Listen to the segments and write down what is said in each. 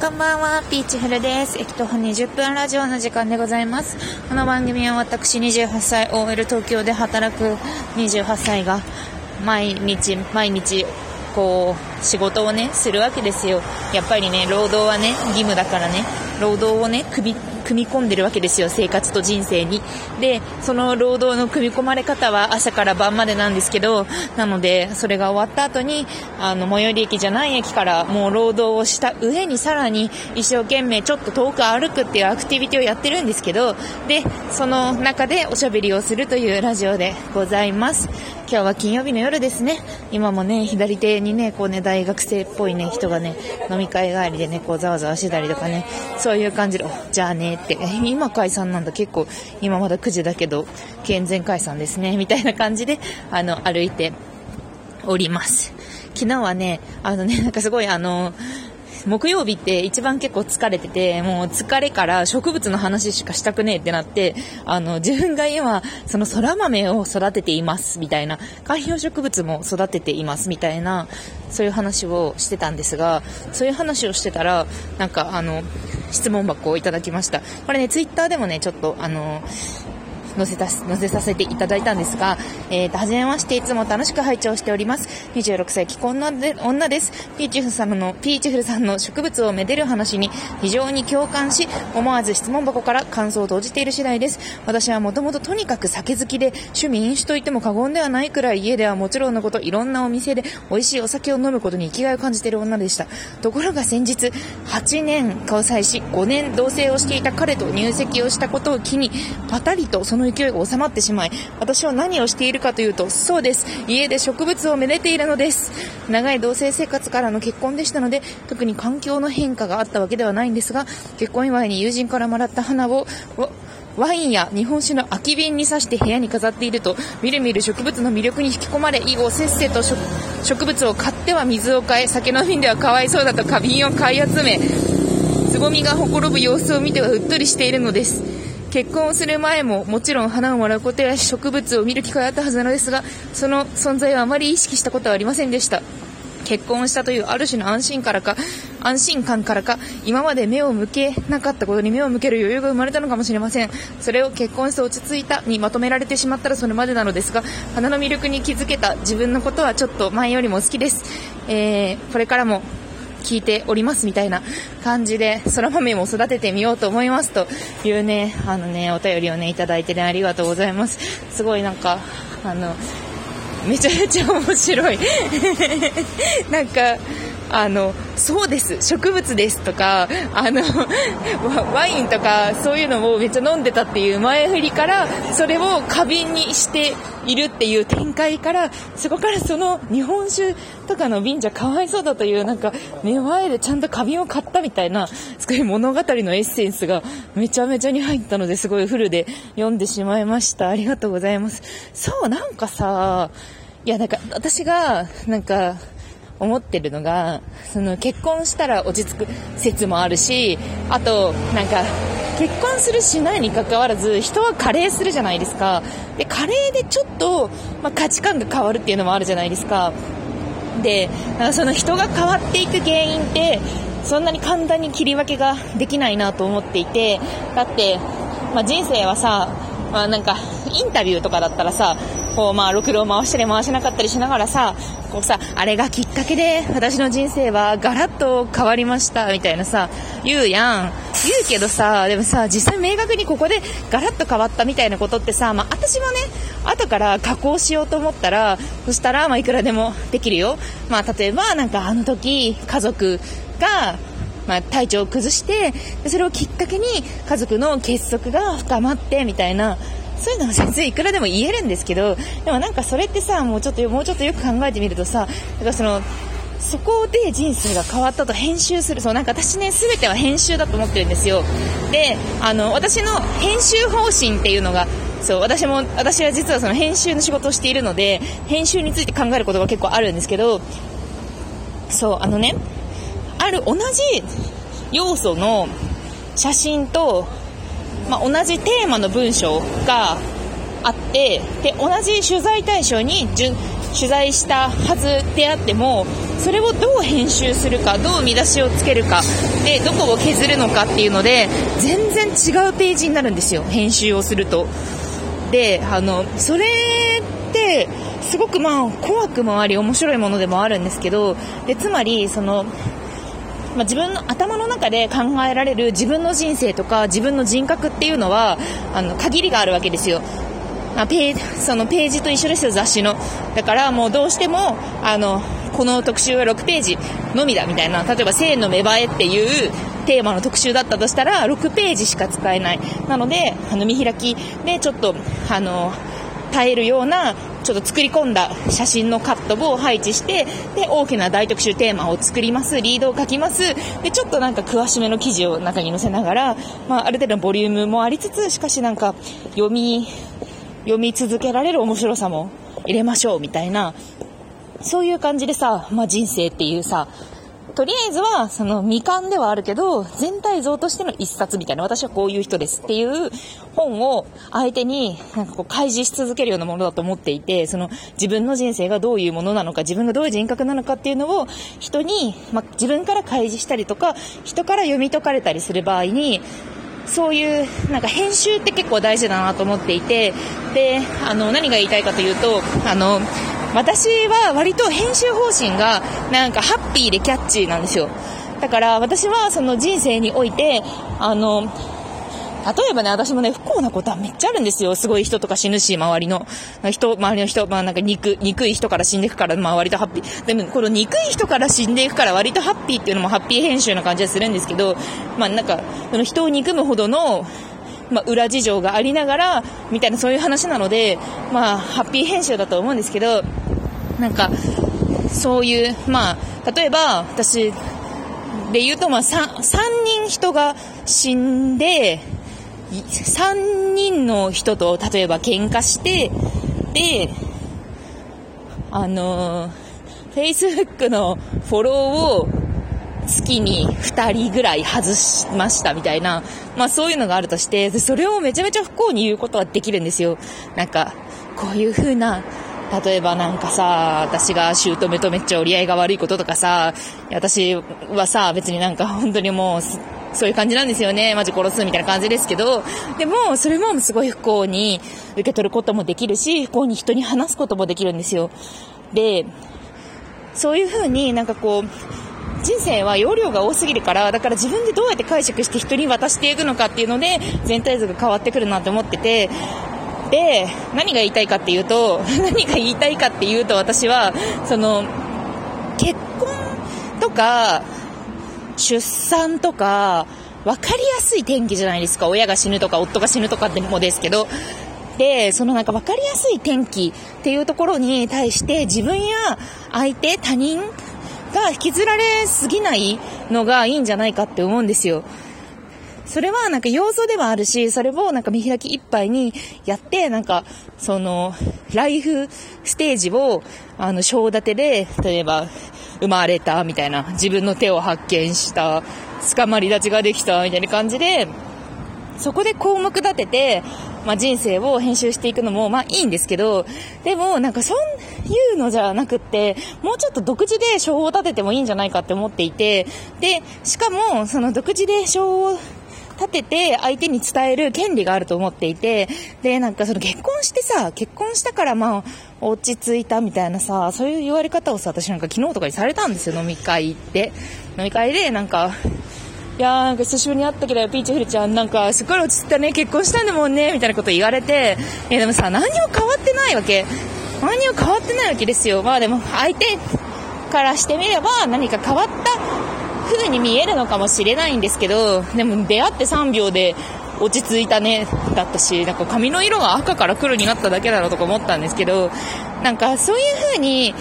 こんばんは、ピーチフルです。駅徒歩、20分ラジオの時間でございます。この番組は私28歳、OL 東京で働く28歳が、毎日、毎日、こう、仕事をね、するわけですよ。やっぱりね、労働はね、義務だからね、労働をね、首、組み込んでるわけですよ、生活と人生に。で、その労働の組み込まれ方は朝から晩までなんですけど、なので、それが終わった後に、あの、最寄り駅じゃない駅からもう労働をした上にさらに一生懸命ちょっと遠く歩くっていうアクティビティをやってるんですけど、で、その中でおしゃべりをするというラジオでございます。今日は金曜日の夜ですね。今もね、左手にね、こうね、大学生っぽいね、人がね、飲み会帰りでね、こうざわざわしてたりとかね、そういう感じで、じゃあねって、今解散なんだ、結構、今まだ9時だけど、健全解散ですね、みたいな感じで、あの、歩いております。昨日はね、あのね、なんかすごいあの、木曜日って一番結構疲れてて、もう疲れから植物の話しかしたくねえってなって、あの、自分が今、その空豆を育てています、みたいな、観葉植物も育てています、みたいな、そういう話をしてたんですが、そういう話をしてたら、なんかあの、質問箱をいただきました。これね、ツイッターでもね、ちょっとあの、載せた、載せさせていただいたんですが、えーと、はじめまして、いつも楽しく拝聴しております。26歳既婚の女です。ピーチフルさんの、ピーチフルさんの植物をめでる話に非常に共感し、思わず質問箱から感想を投じている次第です。私はもともととにかく酒好きで、趣味飲酒と言っても過言ではないくらい家ではもちろんのこと、いろんなお店で美味しいお酒を飲むことに生きがいを感じている女でした。ところが先日、8年交際し、5年同棲をしていた彼と入籍をしたことを機に、パタリとその勢いが収まってしまい、私は何をしているかというと、そうです。家で植物をめでているのです。長い同棲生活からの結婚でしたので、特に環境の変化があったわけではないんですが、結婚祝いに友人からもらった花を、ワインや日本酒の空き瓶に刺して部屋に飾っていると、みるみる植物の魅力に引き込まれ、以後せっせと植物を買っては水を変え、酒の瓶ではかわいそうだと花瓶を買い集め、つぼみがほころぶ様子を見てはうっとりしているのです。結婚をする前ももちろん花をもらうことや植物を見る機会があったはずなのですが、その存在はあまり意識したことはありませんでした。結婚したというある種の安心からか、安心感からか、今まで目を向けなかったことに目を向ける余裕が生まれたのかもしれません。それを結婚して落ち着いたにまとめられてしまったらそれまでなのですが、花の魅力に気づけた自分のことはちょっと前よりも好きです。えー、これからも聞いておりますみたいな感じで、そら豆も育ててみようと思いますというね、あのね、お便りをね、いただいてね、ありがとうございます。すごいなんか、あの、めちゃめちゃ面白い。なんか、あの、そうです、植物ですとか、あの、ワインとかそういうのをめっちゃ飲んでたっていう前振りから、それを花瓶にしているっていう展開から、そこからその日本酒とかの瓶じゃかわいそうだという、なんか、目前でちゃんと花瓶を買ったみたいな、すごい物語のエッセンスがめちゃめちゃに入ったので、すごいフルで読んでしまいました。ありがとうございます。そう、なんかさ、いや、なんか、私が、なんか、思ってるのが、その結婚したら落ち着く説もあるし、あと、なんか、結婚するしないに関わらず、人は加齢するじゃないですか。で、加齢でちょっと、まあ、価値観が変わるっていうのもあるじゃないですか。で、なんかその人が変わっていく原因って、そんなに簡単に切り分けができないなと思っていて、だって、まあ、人生はさ、まあ、なんか、インタビューとかだったらさ、こう、まあ、ろくろを回したり回しなかったりしながらさ、こうさ、あれがきっかけで私の人生はガラッと変わりました、みたいなさ、言うやん。言うけどさ、でもさ、実際明確にここでガラッと変わったみたいなことってさ、まあ、私もね、後から加工しようと思ったら、そしたら、まあ、いくらでもできるよ。まあ、例えば、なんかあの時、家族が、まあ、体調を崩して、それをきっかけに家族の結束が深まって、みたいな、そういうのは全然いくらでも言えるんですけど、でもなんかそれってさ、もうちょっと、もうちょっとよく考えてみるとさ、なんかその、そこで人生が変わったと編集する。そう、なんか私ね、全ては編集だと思ってるんですよ。で、あの、私の編集方針っていうのが、そう、私も、私は実はその編集の仕事をしているので、編集について考えることが結構あるんですけど、そう、あのね、ある同じ要素の写真とまあ、同じテーマの文章があってで同じ取材対象に取材したはずであっても、それをどう編集するか、どう見出しをつけるか、で、どこを削るのかっていうので、全然違うページになるんですよ、編集をすると。で、あの、それって、すごくまあ怖くもあり面白いものでもあるんですけどでつまりそのまあ、自分の頭の中で考えられる自分の人生とか自分の人格っていうのはあの限りがあるわけですよ。あペーそのページと一緒ですよ、雑誌の。だからもうどうしても、あの、この特集は6ページのみだみたいな、例えば1000の芽生えっていうテーマの特集だったとしたら、6ページしか使えない。なので、あの、見開きでちょっと、あの、耐えるようなちょっと作り込んだ写真のカットを配置してで大きな大特集テーマを作りますリードを書きます。でちょっとなんか詳しめの記事を中に載せながら、まあ、ある程度のボリュームもありつつしかしなんか読み読み続けられる面白さも入れましょうみたいな。そういう感じでさ、まあ、人生っていうさとりあえずは、その未完ではあるけど、全体像としての一冊みたいな、私はこういう人ですっていう本を相手に、なんかこう開示し続けるようなものだと思っていて、その自分の人生がどういうものなのか、自分がどういう人格なのかっていうのを人に、ま、自分から開示したりとか、人から読み解かれたりする場合に、そういう、なんか編集って結構大事だなと思っていて、で、あの、何が言いたいかというと、あの、私は割と編集方針がなんかハッピーでキャッチーなんですよ。だから私はその人生において、あの、例えばね、私もね、不幸なことはめっちゃあるんですよ。すごい人とか死ぬし、周りの。人、周りの人、まあなんか憎、憎い人から死んでいくから、まあ割とハッピー。でも、この憎い人から死んでいくから割とハッピーっていうのもハッピー編集な感じがするんですけど、まあなんか、その人を憎むほどの、まあ、裏事情がありながら、みたいなそういう話なので、まあ、ハッピー編集だと思うんですけど、なんか、そういう、まあ、例えば、私で言うと、まあ、3、3人人が死んで、3人の人と、例えば喧嘩して、で、あの、Facebook のフォローを月に2人ぐらい外しましたみたいな、まあそういうのがあるとして、それをめちゃめちゃ不幸に言うことはできるんですよ。なんか、こういう風な例えばなんかさ、私が姑とめっちゃ折り合いが悪いこととかさ、私はさ、別になんか本当にもう、そういう感じなんですよね。マジ殺すみたいな感じですけど、でも、それもすごい不幸に受け取ることもできるし、不幸に人に話すこともできるんですよ。で、そういう風になんかこう、人生は容量が多すぎるから、だから自分でどうやって解釈して人に渡していくのかっていうので、全体像が変わってくるなって思ってて、で、何が言いたいかっていうと、何が言いたいかっていうと、私は、その、結婚とか、出産とか、分かりやすい天気じゃないですか。親が死ぬとか、夫が死ぬとかでもですけど。で、そのなんか分かりやすい天気っていうところに対して自分や相手、他人が引きずられすぎないのがいいんじゃないかって思うんですよ。それはなんか要素ではあるし、それをなんか見開き一杯にやって、なんか、その、ライフステージを、あの、章立てで、例えば、生まれた、みたいな、自分の手を発見した、捕まり立ちができた、みたいな感じで、そこで項目立てて、まあ、人生を編集していくのも、まあいいんですけど、でもなんかそういうのじゃなくって、もうちょっと独自で章を立ててもいいんじゃないかって思っていて、で、しかもその独自で章を立てて相手に伝える権利があると思っていて、で、なんかその結婚してさ、結婚したからまあ、落ち着いたみたいなさ、そういう言われ方をさ、私なんか昨日とかにされたんですよ、飲み会行って。飲み会で、なんか、いやーなんか久しぶりに会ったけど、ピーチフルちゃんなんかすっごい落ち着いたね、結婚したんだもんね、みたいなこと言われて、いやでもさ、何も変わってないわけ。何も変わってないわけですよ。まあでも、相手からしてみれば何か変わった風に見えるのかもしれないんですけど、でも出会って3秒で落ち着いたね、だったし、なんか髪の色が赤から黒になっただけだろうとか思ったんですけど、なんかそういう風に、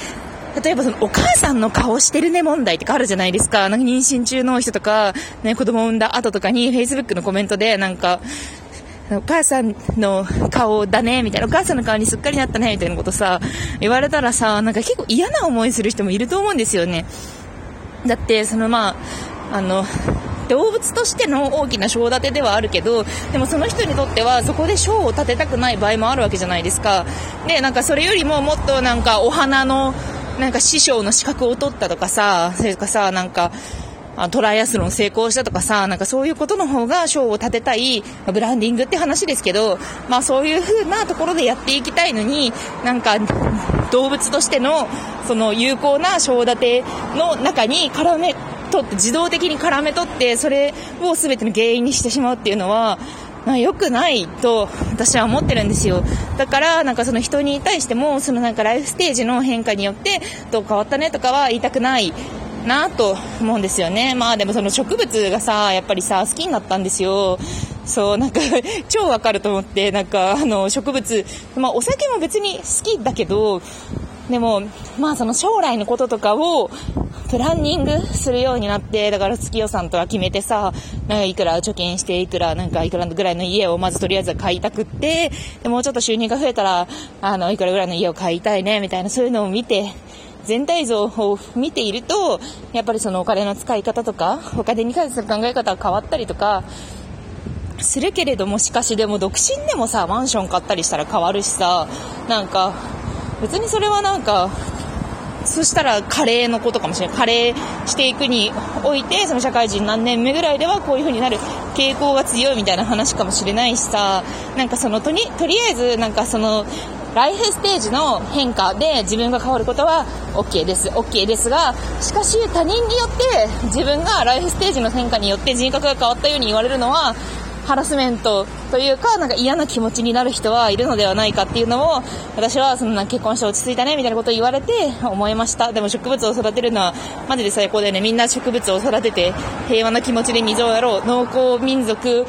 例えばそのお母さんの顔してるね問題とかあるじゃないですか。なんか妊娠中の人とか、ね、子供を産んだ後とかに Facebook のコメントでなんか、お母さんの顔だね、みたいな、お母さんの顔にすっかりなったね、みたいなことさ、言われたらさ、なんか結構嫌な思いする人もいると思うんですよね。だって、そのまあ、あの、動物としての大きな賞立てではあるけど、でもその人にとってはそこで賞を立てたくない場合もあるわけじゃないですか。で、なんかそれよりももっとなんかお花の、なんか師匠の資格を取ったとかさ、それかさ、なんか、トライアスロン成功したとかさ、なんかそういうことの方が賞を立てたい、ブランディングって話ですけど、まあそういう風なところでやっていきたいのに、なんか動物としてのその有効な賞立ての中に絡め取って自動的に絡め取ってそれを全ての原因にしてしまうっていうのはまあ、良くないと私は思ってるんですよ。だから、なんかその人に対しても、そのなんかライフステージの変化によってどう変わったねとかは言いたくないなと思うんですよね。まあでもその植物がさ、やっぱりさ、好きになったんですよ。そう、なんか 超わかると思って、なんかあの植物、まあお酒も別に好きだけど、でも、まあその将来のこととかをプランニングするようになって、だから月予算とか決めてさ、なんかいくら貯金して、いくら、なんかいくらぐらいの家をまずとりあえず買いたくって、でもうちょっと収入が増えたら、あの、いくらぐらいの家を買いたいね、みたいなそういうのを見て、全体像を見ていると、やっぱりそのお金の使い方とか、お金に関する考え方が変わったりとか、するけれども、しかしでも独身でもさ、マンション買ったりしたら変わるしさ、なんか、別にそれはなんか、そしたら加齢のことかもしれない。加齢していくにおいて、その社会人何年目ぐらいではこういう風になる傾向が強いみたいな話かもしれないしさ、なんかそのとに、とりあえずなんかその、ライフステージの変化で自分が変わることは OK です。OK ですが、しかし他人によって自分がライフステージの変化によって人格が変わったように言われるのは、ハラスメントというか、なんか嫌な気持ちになる人はいるのではないかっていうのを、私はそんな結婚して落ち着いたねみたいなことを言われて思いました。でも植物を育てるのはマジで最高だよね。みんな植物を育てて平和な気持ちで水をやろう。農耕民族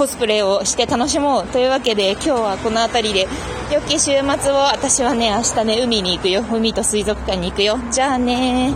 コスプレをして楽しもうというわけで今日はこの辺りで良き週末を私はね明日ね海に行くよ。海と水族館に行くよ。じゃあね